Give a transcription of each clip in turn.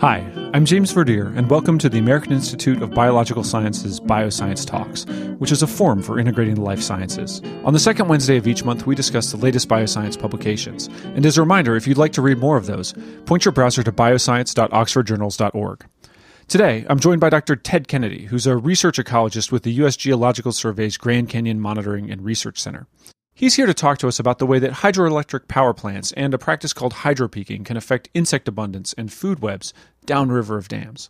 Hi, I'm James Verdier, and welcome to the American Institute of Biological Sciences Bioscience Talks, which is a forum for integrating the life sciences. On the second Wednesday of each month, we discuss the latest bioscience publications. And as a reminder, if you'd like to read more of those, point your browser to bioscience.oxfordjournals.org. Today, I'm joined by Dr. Ted Kennedy, who's a research ecologist with the U.S. Geological Survey's Grand Canyon Monitoring and Research Center. He's here to talk to us about the way that hydroelectric power plants and a practice called hydropeaking can affect insect abundance and food webs downriver of dams.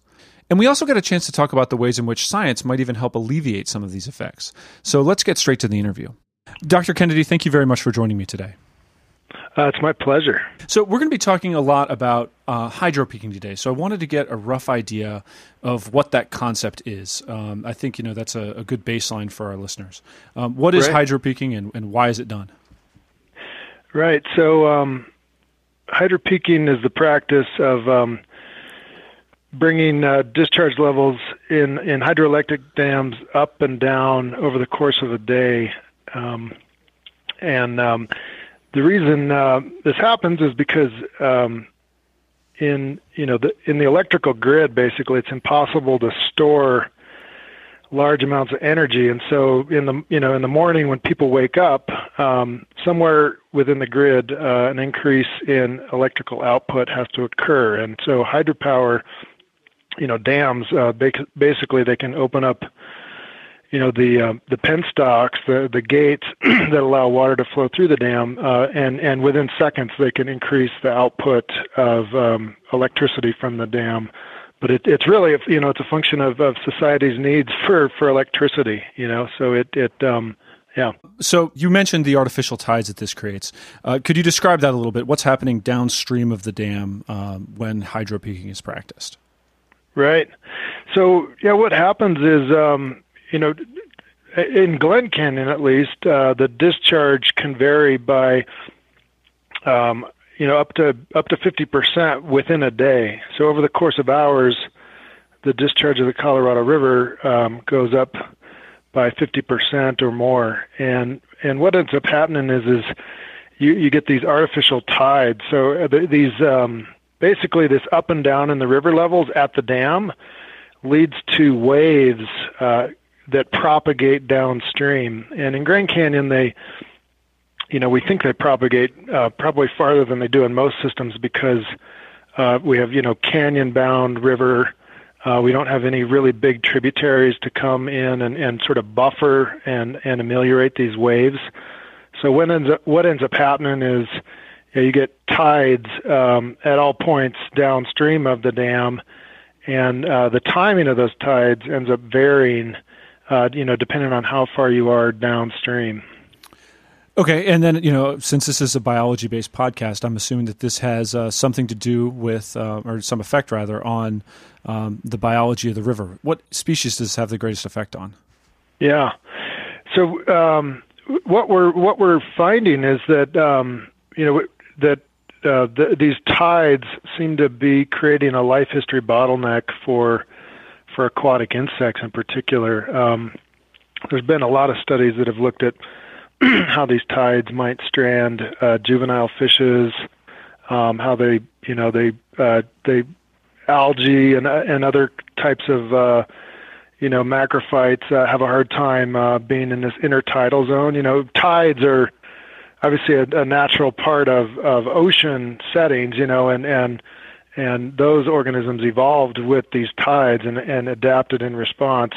And we also get a chance to talk about the ways in which science might even help alleviate some of these effects. So let's get straight to the interview. Dr. Kennedy, thank you very much for joining me today. Uh, it's my pleasure. So, we're going to be talking a lot about uh, hydropeaking today. So, I wanted to get a rough idea of what that concept is. Um, I think you know that's a, a, good baseline for our listeners. Um, what is right. hydropeaking, and, and why is it done? Right. So, um, hydropeaking is the practice of um, bringing uh, discharge levels in in hydroelectric dams up and down over the course of a day, um, and um, the reason uh, this happens is because um, in you know the, in the electrical grid, basically, it's impossible to store large amounts of energy, and so in the you know in the morning when people wake up, um, somewhere within the grid, uh, an increase in electrical output has to occur, and so hydropower, you know, dams uh, basically they can open up you know the uh, the penstocks, the the gates that allow water to flow through the dam, uh, and and within seconds they can increase the output of um, electricity from the dam. But it, it's really you know it's a function of, of society's needs for for electricity. You know, so it it um, yeah. So you mentioned the artificial tides that this creates. Uh, could you describe that a little bit? What's happening downstream of the dam um, when hydropeaking is practiced? Right. So yeah, what happens is um, you know, in Glen Canyon at least, uh, the discharge can vary by, um, you know, up to up to 50% within a day. So over the course of hours, the discharge of the Colorado River um, goes up by 50% or more. And and what ends up happening is is you you get these artificial tides. So uh, these um, basically this up and down in the river levels at the dam leads to waves uh, that propagate downstream. And in Grand Canyon, they, you know, we think they propagate uh, probably farther than they do in most systems because uh, we have, you know, canyon-bound river. Uh, we don't have any really big tributaries to come in and, and sort of buffer and, and ameliorate these waves. So what ends up, what ends up happening is you, know, you get tides um, at all points downstream of the dam, and uh, the timing of those tides ends up varying uh, you know, depending on how far you are downstream. Okay, and then you know, since this is a biology-based podcast, I'm assuming that this has uh, something to do with, uh, or some effect rather, on um, the biology of the river. What species does this have the greatest effect on? Yeah, so um, what we're what we're finding is that um, you know that uh, the, these tides seem to be creating a life history bottleneck for for aquatic insects in particular. Um, there's been a lot of studies that have looked at how these tides might strand uh, juvenile fishes, um, how they, you know, they uh, they algae and and other types of uh, you know macrophytes uh, have a hard time uh, being in this intertidal zone. You know, tides are obviously a, a natural part of of ocean settings. You know, and and and those organisms evolved with these tides and, and adapted in response.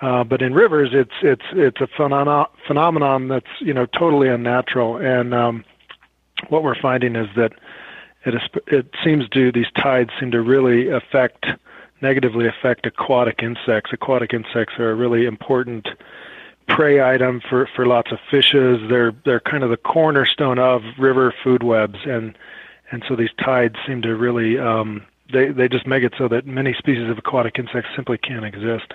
Uh, but in rivers, it's it's it's a phenomena, phenomenon that's you know totally unnatural. And um, what we're finding is that it is, it seems to these tides seem to really affect negatively affect aquatic insects. Aquatic insects are a really important prey item for for lots of fishes. They're they're kind of the cornerstone of river food webs and and so these tides seem to really um, they they just make it so that many species of aquatic insects simply can't exist.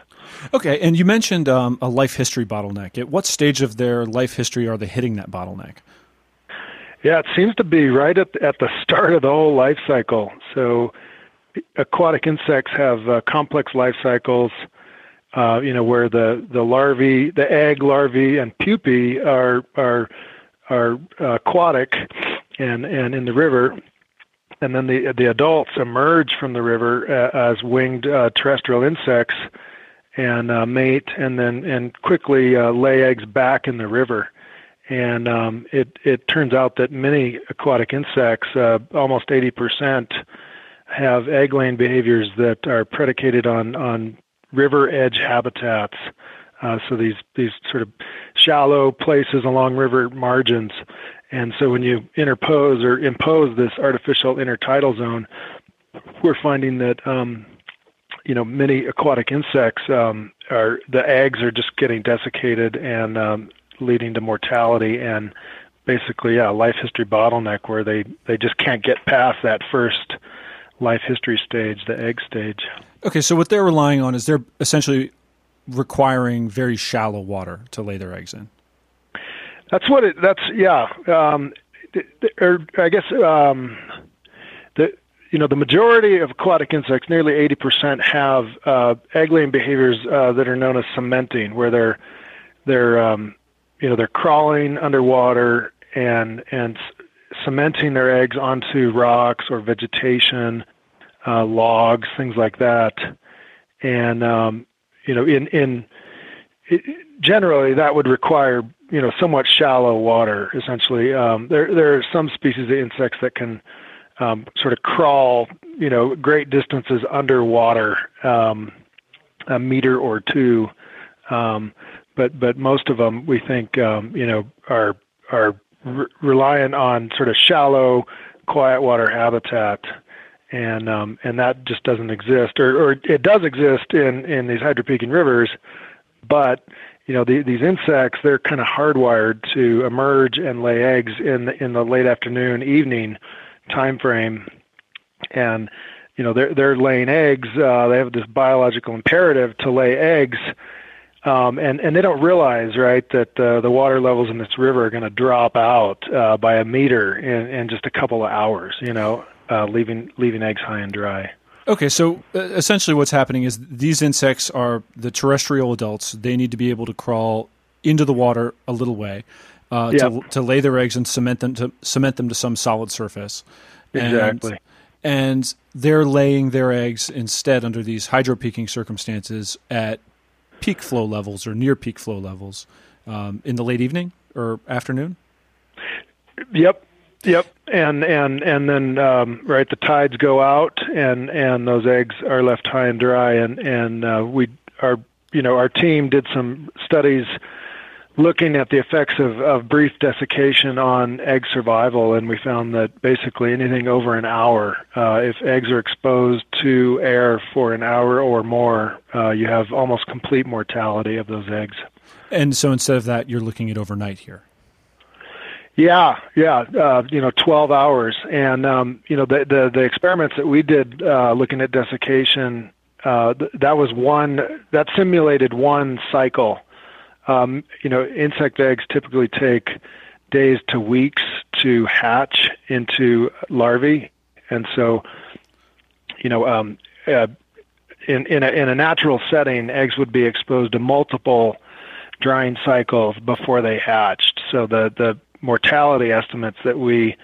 Okay, and you mentioned um, a life history bottleneck. At what stage of their life history are they hitting that bottleneck? Yeah, it seems to be right at at the start of the whole life cycle. So, aquatic insects have uh, complex life cycles. Uh, you know, where the the larvae, the egg larvae, and pupae are are are uh, aquatic and and in the river, and then the the adults emerge from the river uh, as winged uh, terrestrial insects and uh, mate, and then and quickly uh, lay eggs back in the river. And um, it it turns out that many aquatic insects, uh, almost 80%, have egg laying behaviors that are predicated on on river edge habitats. Uh, so these these sort of shallow places along river margins. And so when you interpose or impose this artificial intertidal zone, we're finding that um, you know many aquatic insects um, are the eggs are just getting desiccated and um, leading to mortality and basically yeah a life history bottleneck where they they just can't get past that first life history stage the egg stage. Okay so what they're relying on is they're essentially requiring very shallow water to lay their eggs in that's what it that's yeah um or i guess um the you know, the majority of aquatic insects, nearly 80%, have uh, egg-laying behaviors uh, that are known as cementing, where they're they're um, you know they're crawling underwater and and cementing their eggs onto rocks or vegetation, uh, logs, things like that, and um, you know in in it, generally that would require you know somewhat shallow water. Essentially, um, there there are some species of insects that can um, sort of crawl, you know, great distances underwater, um, a meter or two. Um, but but most of them, we think, um, you know, are are re- reliant on sort of shallow, quiet water habitat, and um, and that just doesn't exist, or or it does exist in in these hydropeaking rivers, but you know the, these insects they're kind of hardwired to emerge and lay eggs in the, in the late afternoon evening time frame, and you know they're they're laying eggs. Uh, they have this biological imperative to lay eggs, um, and and they don't realize right that uh, the water levels in this river are going to drop out uh, by a meter in, in just a couple of hours. You know, uh, leaving leaving eggs high and dry. Okay, so uh, essentially what's happening is these insects are the terrestrial adults. They need to be able to crawl into the water a little way uh, yep. to, to lay their eggs and cement them to cement them to some solid surface. Exactly. And, and they're laying their eggs instead under these hydropeaking circumstances at peak flow levels or near peak flow levels um, in the late evening or afternoon. Yep, Yep, and and and then um, right the tides go out and and those eggs are left high and dry and and uh, we our you know our team did some studies looking at the effects of, of brief desiccation on egg survival, and we found that basically anything over an hour, uh, if eggs are exposed to air for an hour or more, uh, you have almost complete mortality of those eggs. And so instead of that, you're looking at overnight here. Yeah, yeah, uh, you know, 12 hours, and um, you know the, the the experiments that we did uh, looking at desiccation, uh, th- that was one that simulated one cycle. Um, you know, insect eggs typically take days to weeks to hatch into larvae, and so, you know, um, uh, in in a, in a natural setting, eggs would be exposed to multiple drying cycles before they hatched. So the the mortality estimates that we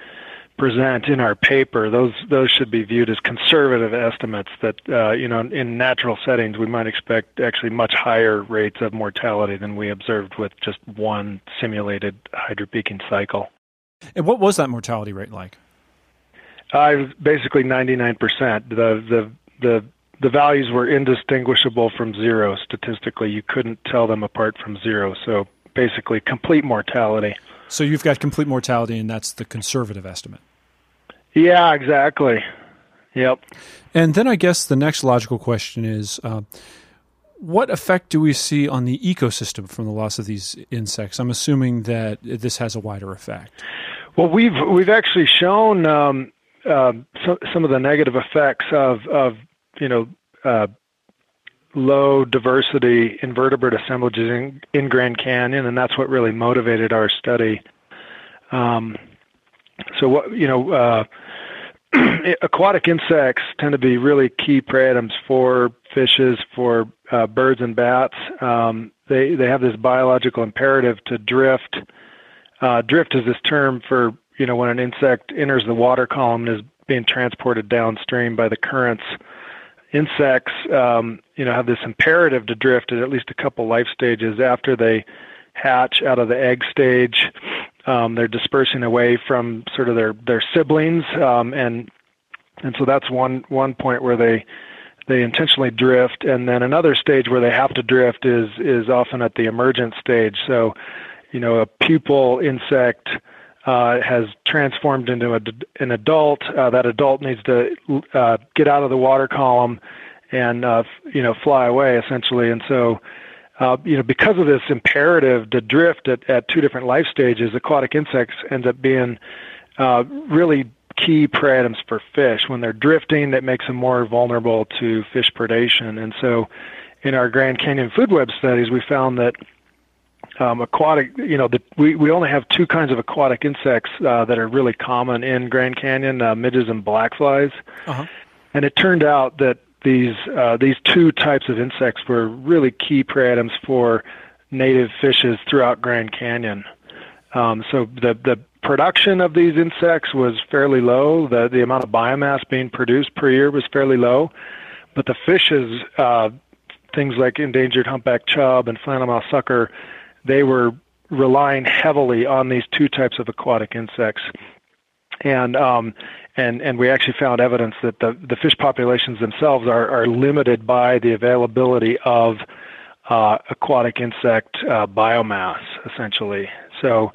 present in our paper, those those should be viewed as conservative estimates. That uh, you know, in natural settings, we might expect actually much higher rates of mortality than we observed with just one simulated hydropeaking cycle. And what was that mortality rate like? Uh, basically 99%. The the the the values were indistinguishable from zero statistically. You couldn't tell them apart from zero. So basically, complete mortality. So you've got complete mortality, and that's the conservative estimate. Yeah, exactly. Yep. And then I guess the next logical question is uh, what effect do we see on the ecosystem from the loss of these insects? I'm assuming that this has a wider effect. Well, we've we've actually shown um, uh, so, some of the negative effects of of you know uh, low diversity invertebrate assemblages in, in Grand Canyon, and that's what really motivated our study. Um, so what you know, uh, aquatic insects tend to be really key prey items for fishes, for uh, birds and bats. Um, they they have this biological imperative to drift. Uh, drift is this term for you know when an insect enters the water column and is being transported downstream by the currents. Insects, um, you know, have this imperative to drift at at least a couple life stages after they hatch out of the egg stage. Um, they're dispersing away from sort of their their siblings, um, and and so that's one one point where they they intentionally drift, and then another stage where they have to drift is is often at the emergent stage. So, you know, a pupal insect uh, has transformed into a, an adult. Uh, that adult needs to uh, get out of the water column and uh, you know fly away essentially. And so, uh, you know, because of this imperative to drift at, at two different life stages, aquatic insects end up being uh, really key prey items for fish. When they're drifting, that makes them more vulnerable to fish predation. And so, in our Grand Canyon food web studies, we found that um, aquatic, you know, the, we, we only have two kinds of aquatic insects uh, that are really common in Grand Canyon, uh, midges and blackflies. Uh-huh. And it turned out that these uh, these two types of insects were really key prey items for native fishes throughout Grand Canyon. Um, so the the production of these insects was fairly low. The the amount of biomass being produced per year was fairly low, but the fishes, uh, things like endangered humpback chub and flannelmouth sucker, they were relying heavily on these two types of aquatic insects. And um, and and we actually found evidence that the the fish populations themselves are are limited by the availability of uh, aquatic insect uh, biomass, essentially. So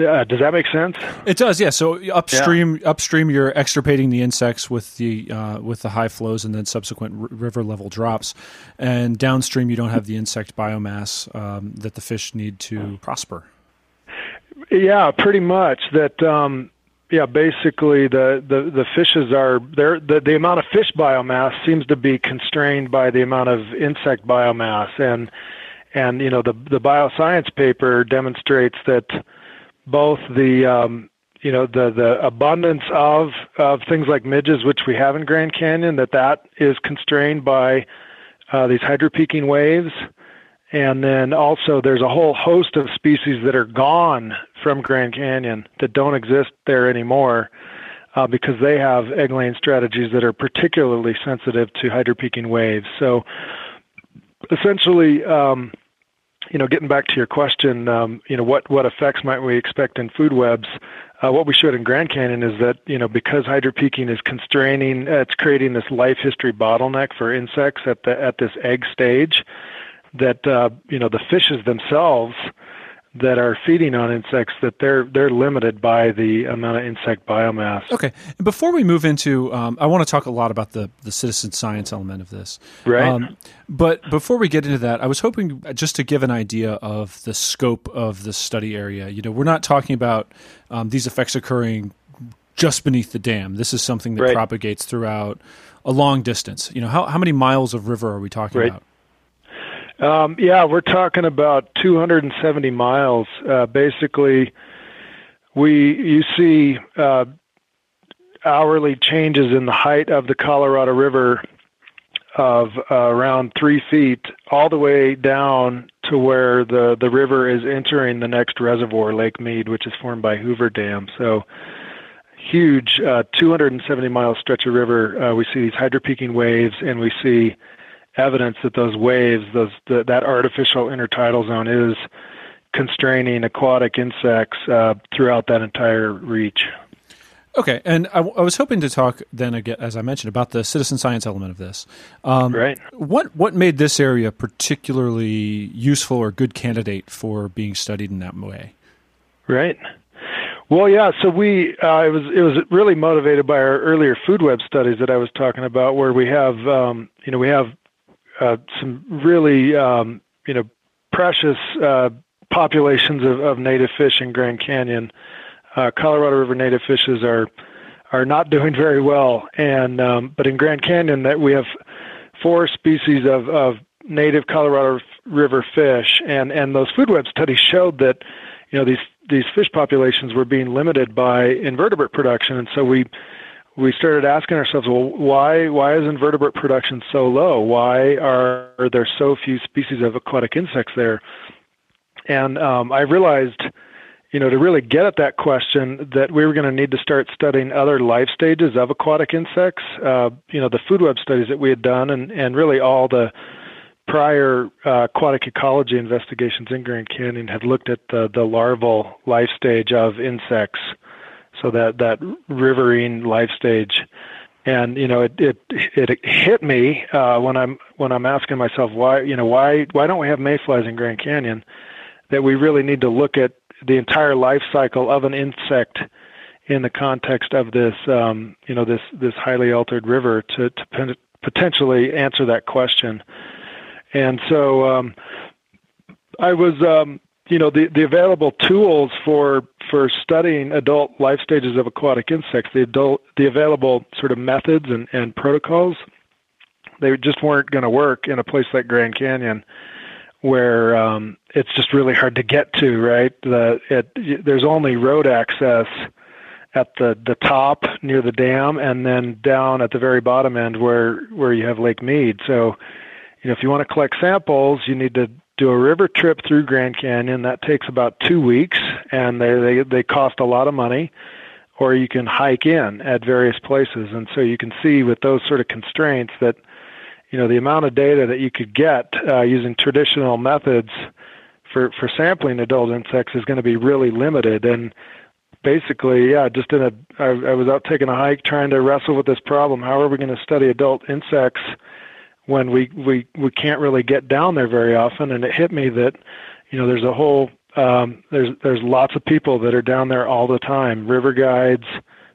uh, does that make sense? It does, yeah. So upstream, yeah. upstream, you're extirpating the insects with the uh, with the high flows and then subsequent r- river level drops, and downstream you don't have the insect biomass um, that the fish need to prosper. Yeah, pretty much. That um, yeah, basically the, the, the fishes are there. The, the amount of fish biomass seems to be constrained by the amount of insect biomass, and and you know the the bioscience paper demonstrates that both the um, you know the the abundance of of things like midges, which we have in Grand Canyon, that that is constrained by uh, these hydropeaking waves, and then also there's a whole host of species that are gone from Grand Canyon that don't exist there anymore. Uh, because they have egg laying strategies that are particularly sensitive to hydropeaking waves. So essentially, um, you know, getting back to your question, um, you know, what what effects might we expect in food webs? Uh, what we showed in Grand Canyon is that you know because hydropeaking is constraining, uh, it's creating this life history bottleneck for insects at the at this egg stage. That uh, you know the fishes themselves that are feeding on insects that they're they're limited by the amount of insect biomass. Okay, and before we move into, um, I want to talk a lot about the the citizen science element of this. Right. Um, but before we get into that, I was hoping just to give an idea of the scope of the study area. You know, we're not talking about um, these effects occurring just beneath the dam. This is something that right. propagates throughout a long distance. You know, how how many miles of river are we talking right. about? Um, yeah, we're talking about 270 miles. Uh, basically, we you see uh, hourly changes in the height of the Colorado River of uh, around three feet, all the way down to where the the river is entering the next reservoir, Lake Mead, which is formed by Hoover Dam. So huge, uh, 270 mile stretch of river. Uh, we see these hydropeaking waves, and we see evidence that those waves, those the, that artificial intertidal zone is constraining aquatic insects uh, throughout that entire reach. Okay, and I, I, was hoping to talk then again, as I mentioned, about the citizen science element of this. Um, right. What what made this area particularly useful or good candidate for being studied in that way? Right. Well, yeah. So we uh, it was it was really motivated by our earlier food web studies that I was talking about, where we have um, you know we have uh, some really um, you know precious uh, populations of, of, native fish in Grand Canyon. Uh, Colorado River native fishes are are not doing very well, and um, but in Grand Canyon that we have four species of, of native Colorado River fish, and and those food web studies showed that you know these these fish populations were being limited by invertebrate production, and so we we started asking ourselves, well, why why is invertebrate production so low? Why are, are there so few species of aquatic insects there? And um, I realized, you know, to really get at that question, that we were going to need to start studying other life stages of aquatic insects. Uh, you know, the food web studies that we had done, and and really all the prior uh, aquatic ecology investigations in Grand Canyon had looked at the, the larval life stage of insects, so that that riverine life stage, and you know it it it hit me uh, when I'm when I'm asking myself why you know why why don't we have mayflies in Grand Canyon, that we really need to look at the entire life cycle of an insect in the context of this um, you know this this highly altered river to to potentially answer that question. And so um, I was, um, you know, the, the available tools for for studying adult life stages of aquatic insects, the adult, the available sort of methods and, and protocols, they just weren't going to work in a place like Grand Canyon, where um, it's just really hard to get to. Right, the it, there's only road access at the the top near the dam, and then down at the very bottom end where where you have Lake Mead. So you know, if you want to collect samples, you need to do a river trip through Grand Canyon. That takes about two weeks, and they they, they cost a lot of money. Or you can hike in at various places, and so you can see with those sort of constraints that you know the amount of data that you could get uh, using traditional methods for for sampling adult insects is going to be really limited. And basically, yeah, just in a I, I was out taking a hike trying to wrestle with this problem. How are we going to study adult insects? When we we we can't really get down there very often. And it hit me that you know there's a whole um there's there's lots of people that are down there all the time river guides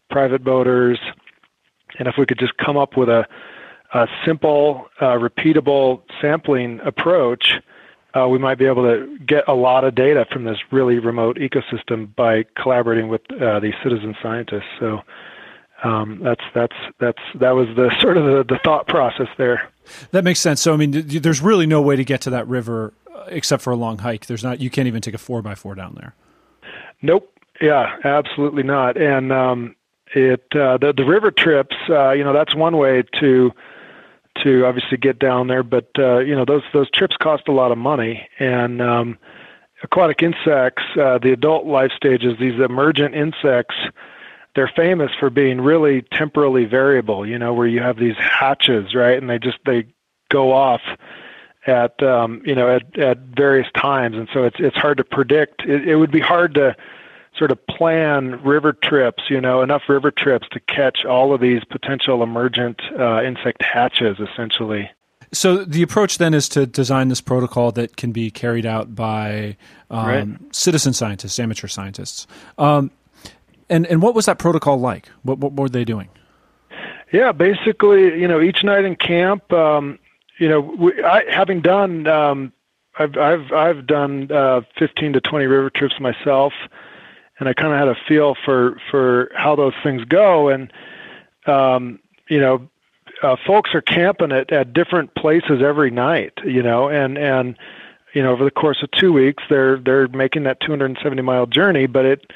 private boaters. And if we could just come up with a a simple uh, repeatable sampling approach uh, we might be able to get a lot of data from this really remote ecosystem by collaborating with uh, these citizen scientists. So um, that's that's that's that was the sort of the, the thought process there. That makes sense. So I mean, there's really no way to get to that river uh, except for a long hike. There's not. You can't even take a four by four down there. Nope. Yeah, absolutely not. And um, it uh, the the river trips. Uh, you know, that's one way to to obviously get down there, but uh, you know those those trips cost a lot of money and. Um, aquatic insects, uh, the adult life stages, these emergent insects, they're famous for being really temporally variable, you know, where you have these hatches, right? And they just they go off at um, you know at, at various times, and so it's it's hard to predict. It, it would be hard to sort of plan river trips, you know, enough river trips to catch all of these potential emergent uh, insect hatches, essentially. So the approach then is to design this protocol that can be carried out by um, right. citizen scientists, amateur scientists. Um, and and what was that protocol like? What what were they doing? Yeah, basically, you know, each night in camp, um, you know, we, I, having done, um, I've I've I've done uh, 15 to 20 river trips myself, and I kind of had a feel for for how those things go, and um, you know, uh, folks are camping at at different places every night, you know, and and you know, over the course of two weeks, they're they're making that 270 mile journey, but it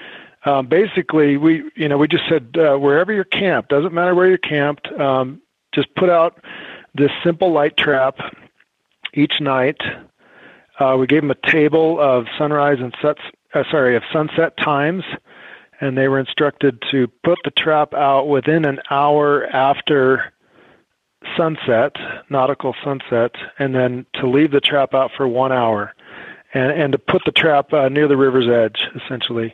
um, basically we you know we just said uh, wherever you're camped doesn't matter where you're camped um, just put out this simple light trap each night. Uh, we gave them a table of sunrise and sets uh, sorry of sunset times and they were instructed to put the trap out within an hour after sunset nautical sunset and then to leave the trap out for one hour and, and to put the trap uh, near the river's edge, essentially.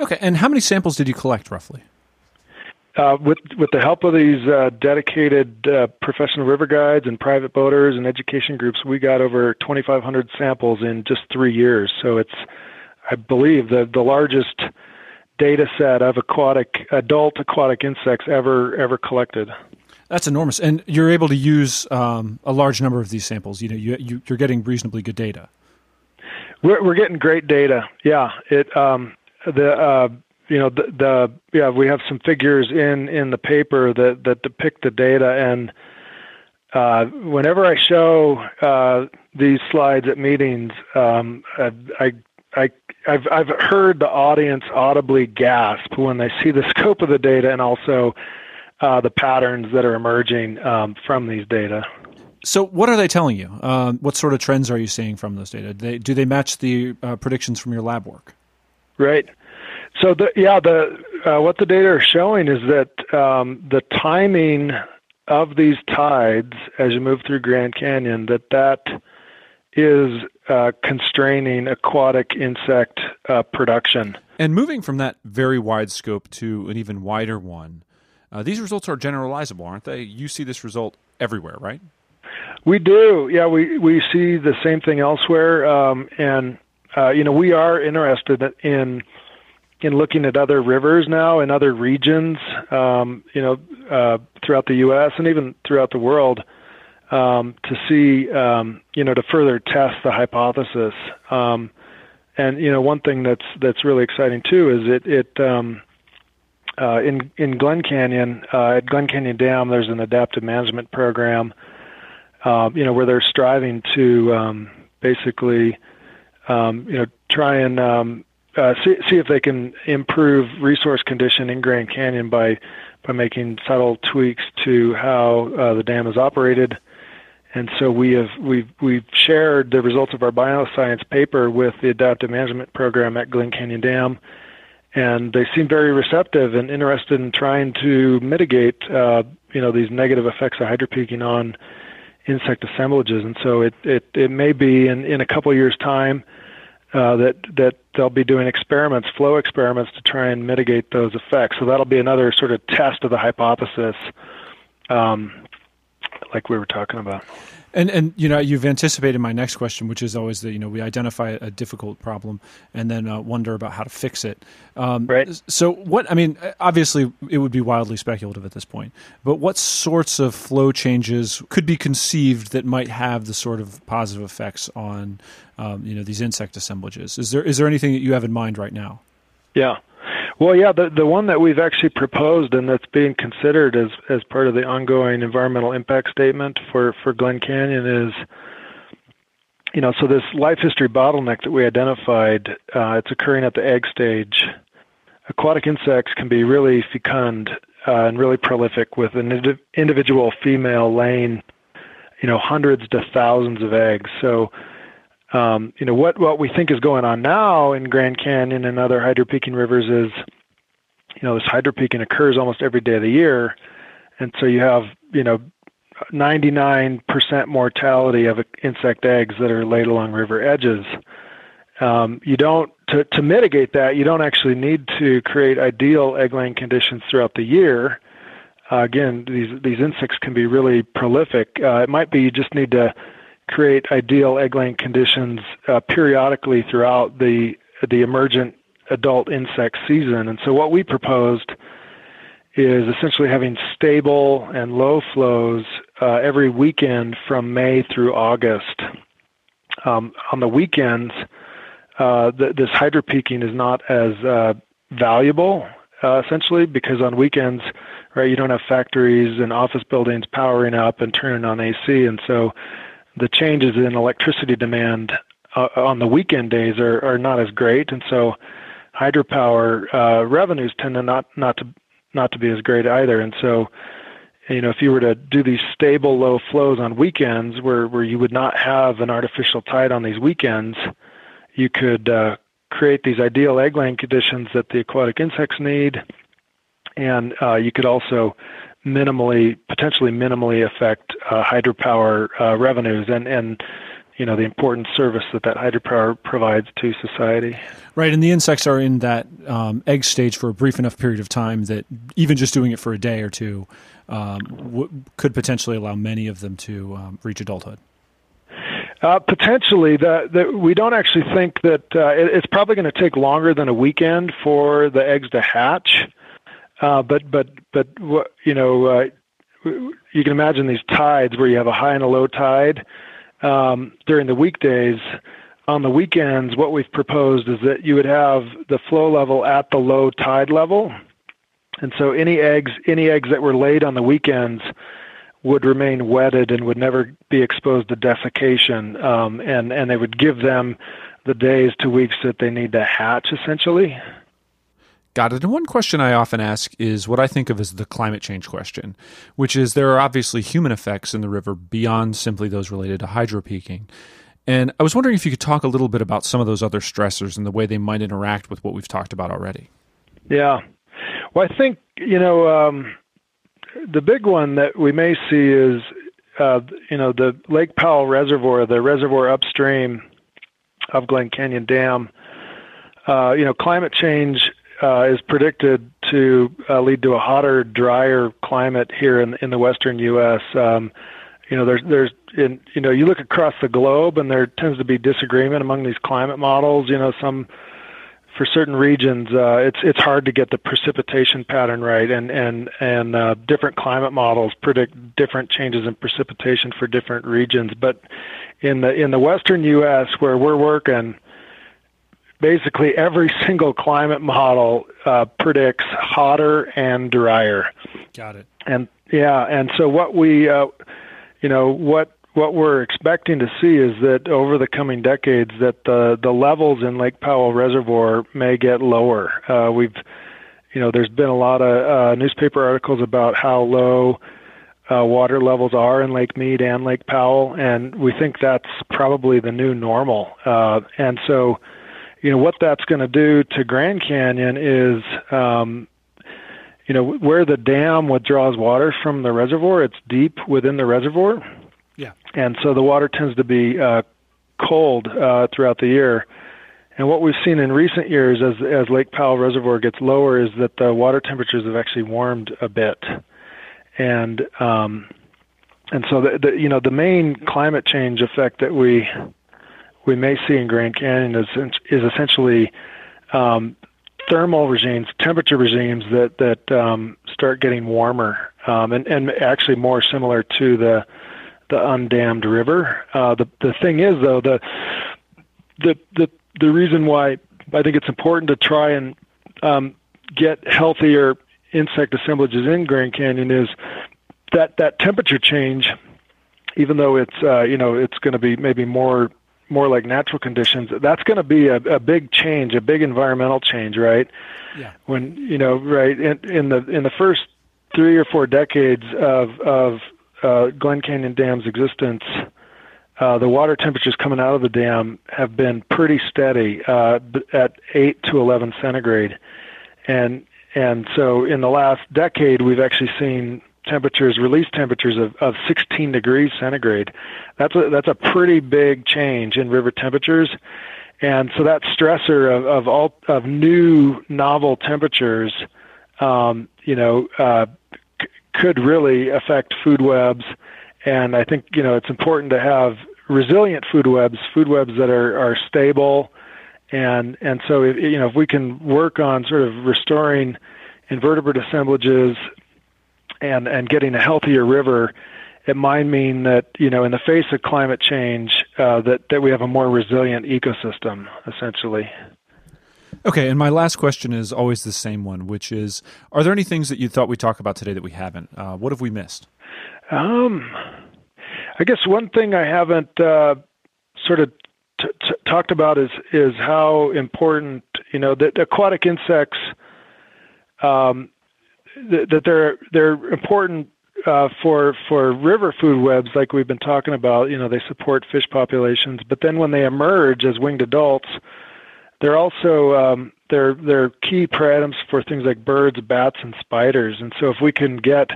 Okay, and how many samples did you collect roughly? Uh, with with the help of these uh, dedicated uh, professional river guides and private boaters and education groups, we got over 2,500 samples in just three years. So it's, I believe, the the largest data set of aquatic adult aquatic insects ever ever collected. That's enormous, and you're able to use um, a large number of these samples. You know, you, you you're getting reasonably good data. We're we're getting great data. Yeah, it um, the uh, you know the, yeah we have some figures in in the paper that that depict the data and uh, whenever I show uh, these slides at meetings, um, I, I've, I've heard the audience audibly gasp when they see the scope of the data and also the patterns that are emerging um, from these data. So, what are they telling you? Uh, what sort of trends are you seeing from those data? Do they, do they match the uh, predictions from your lab work? Right. So the yeah the uh, what the data are showing is that um, the timing of these tides as you move through Grand Canyon that that is uh, constraining aquatic insect uh, production. And moving from that very wide scope to an even wider one, uh, these results are generalizable, aren't they? You see this result everywhere, right? We do. Yeah, we we see the same thing elsewhere, um, and uh, you know we are interested in in looking at other rivers now in other regions, um, you know, uh, throughout the U.S. and even throughout the world, um, to see, um, you know, to further test the hypothesis. Um, and you know, one thing that's that's really exciting too is it it um, uh, in in Glen Canyon uh, at Glen Canyon Dam, there's an adaptive management program, uh, you know, where they're striving to um, basically, um, you know, try and um, uh, see, see if they can improve resource condition in Grand Canyon by by making subtle tweaks to how uh, the dam is operated. And so we have we've we've shared the results of our bioscience paper with the adaptive management program at Glen Canyon Dam, and they seem very receptive and interested in trying to mitigate uh, you know these negative effects of hydropeaking on insect assemblages. And so it it, it may be in in a couple years time uh, that that they'll be doing experiments, flow experiments, to try and mitigate those effects. So that'll be another sort of test of the hypothesis, um, like we were talking about. And and you know you've anticipated my next question, which is always that you know we identify a difficult problem and then uh, wonder about how to fix it. Um, right. So what I mean, obviously it would be wildly speculative at this point, but what sorts of flow changes could be conceived that might have the sort of positive effects on um, you know these insect assemblages? Is there is there anything that you have in mind right now? Yeah. Well, yeah, the the one that we've actually proposed and that's being considered as as part of the ongoing environmental impact statement for for Glen Canyon is, you know, so this life history bottleneck that we identified, uh, it's occurring at the egg stage. Aquatic insects can be really fecund uh, and really prolific, with an ind- individual female laying, you know, hundreds to thousands of eggs. So um, you know what what we think is going on now in Grand Canyon and other hydropeaking rivers is, you know, this hydropeaking occurs almost every day of the year, and so you have you know 99% mortality of insect eggs that are laid along river edges. Um, you don't to, to mitigate that. You don't actually need to create ideal egg laying conditions throughout the year. Uh, again, these these insects can be really prolific. Uh, it might be you just need to create ideal egg laying conditions uh, periodically throughout the the emergent adult insect season. And so what we proposed is essentially having stable and low flows uh, every weekend from May through August. Um, on the weekends, uh, the, this hydropeaking is not as uh, valuable, uh, essentially, because on weekends, right, you don't have factories and office buildings powering up and turning on AC, and so the changes in electricity demand uh, on the weekend days are, are not as great, and so hydropower uh, revenues tend to not not to not to be as great either. And so, you know, if you were to do these stable low flows on weekends, where where you would not have an artificial tide on these weekends, you could uh, create these ideal egg laying conditions that the aquatic insects need, and uh, you could also minimally, potentially minimally affect uh, hydropower uh, revenues and, and you know the important service that that hydropower provides to society. Right, and the insects are in that um, egg stage for a brief enough period of time that even just doing it for a day or two um, w- could potentially allow many of them to um, reach adulthood. Uh, potentially, the, the, we don't actually think that uh, it, it's probably going to take longer than a weekend for the eggs to hatch. Uh, but but but you know, uh, you can imagine these tides where you have a high and a low tide um, during the weekdays. On the weekends, what we've proposed is that you would have the flow level at the low tide level, and so any eggs any eggs that were laid on the weekends would remain wetted and would never be exposed to desiccation, um, and they would give them the days to weeks that they need to hatch essentially. Got it. And one question I often ask is what I think of as the climate change question, which is there are obviously human effects in the river beyond simply those related to hydropeaking. And I was wondering if you could talk a little bit about some of those other stressors and the way they might interact with what we've talked about already. Yeah. Well, I think you know um, the big one that we may see is uh, you know the Lake Powell Reservoir, the reservoir upstream of Glen Canyon Dam. Uh, you know, climate change uh, is predicted to uh, lead to a hotter, drier climate here in in the western U.S. Um, you know, there's there's in you know you look across the globe and there tends to be disagreement among these climate models. You know, some for certain regions, uh, it's it's hard to get the precipitation pattern right, and and and uh, different climate models predict different changes in precipitation for different regions. But in the in the western U.S., where we're working, basically every single climate model uh, predicts hotter and drier. Got it. And yeah, and so what we, uh, you know, what what we're expecting to see is that over the coming decades that the the levels in Lake Powell Reservoir may get lower. Uh, we've you know there's been a lot of uh, newspaper articles about how low uh, water levels are in Lake Mead and Lake Powell, and we think that's probably the new normal. Uh, and so, you know, what that's going to do to Grand Canyon is, um, you know, where the dam withdraws water from the reservoir, it's deep within the reservoir, Yeah. and so the water tends to be uh, cold uh, throughout the year. And what we've seen in recent years, as as Lake Powell Reservoir gets lower, is that the water temperatures have actually warmed a bit, and um, and so the, the you know the main climate change effect that we we may see in Grand Canyon is is essentially um, thermal regimes, temperature regimes that that um, start getting warmer, um, and and actually more similar to the the undammed river. Uh, the the thing is though the the the the reason why I think it's important to try and um, get healthier insect assemblages in Grand Canyon is that that temperature change, even though it's uh, you know it's going to be maybe more more like natural conditions, that's going to be a, a big change, a big environmental change, right? Yeah. When you know, right in, in the in the first three or four decades of of uh, Glen Canyon Dam's existence, uh, the water temperatures coming out of the dam have been pretty steady uh, at eight to eleven centigrade, and and so in the last decade we've actually seen temperatures, release temperatures of, of 16 degrees centigrade. That's a that's a pretty big change in river temperatures, and so that stressor of of all of new novel temperatures, um, you know, uh, c- could really affect food webs. And I think you know it's important to have resilient food webs, food webs that are are stable, and and so if, you know if we can work on sort of restoring invertebrate assemblages and and getting a healthier river, it might mean that you know in the face of climate change uh, that that we have a more resilient ecosystem essentially. Okay, and my last question is always the same one, which is: Are there any things that you thought we talk about today that we haven't? Uh, what have we missed? Um, I guess one thing I haven't uh, sort of t- t- talked about is is how important you know that aquatic insects um, that they're they're important uh, for for river food webs like we've been talking about. You know they support fish populations, but then when they emerge as winged adults, they're also um, they're they're key predators for things like birds, bats, and spiders. And so if we can get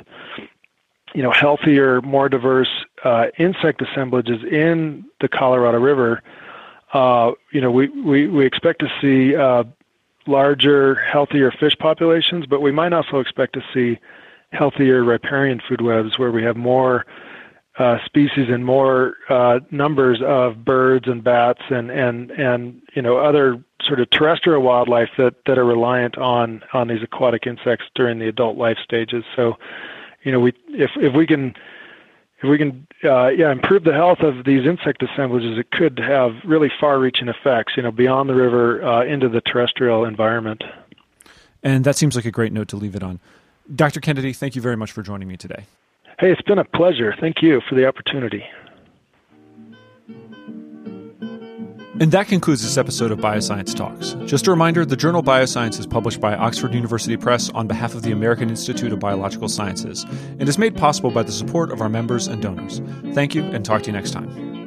you know healthier, more diverse uh, insect assemblages in the Colorado River, uh, you know we, we, we expect to see uh, larger, healthier fish populations, but we might also expect to see healthier riparian food webs where we have more uh, species and more uh, numbers of birds and bats and, and, and you know other sort of terrestrial wildlife that, that are reliant on on these aquatic insects during the adult life stages. So, you know, we if if we can if we can uh, yeah improve the health of these insect assemblages, it could have really far-reaching effects. You know, beyond the river uh, into the terrestrial environment. And that seems like a great note to leave it on. Dr. Kennedy, thank you very much for joining me today. Hey, it's been a pleasure. Thank you for the opportunity. And that concludes this episode of Bioscience Talks. Just a reminder the journal Bioscience is published by Oxford University Press on behalf of the American Institute of Biological Sciences and is made possible by the support of our members and donors. Thank you, and talk to you next time.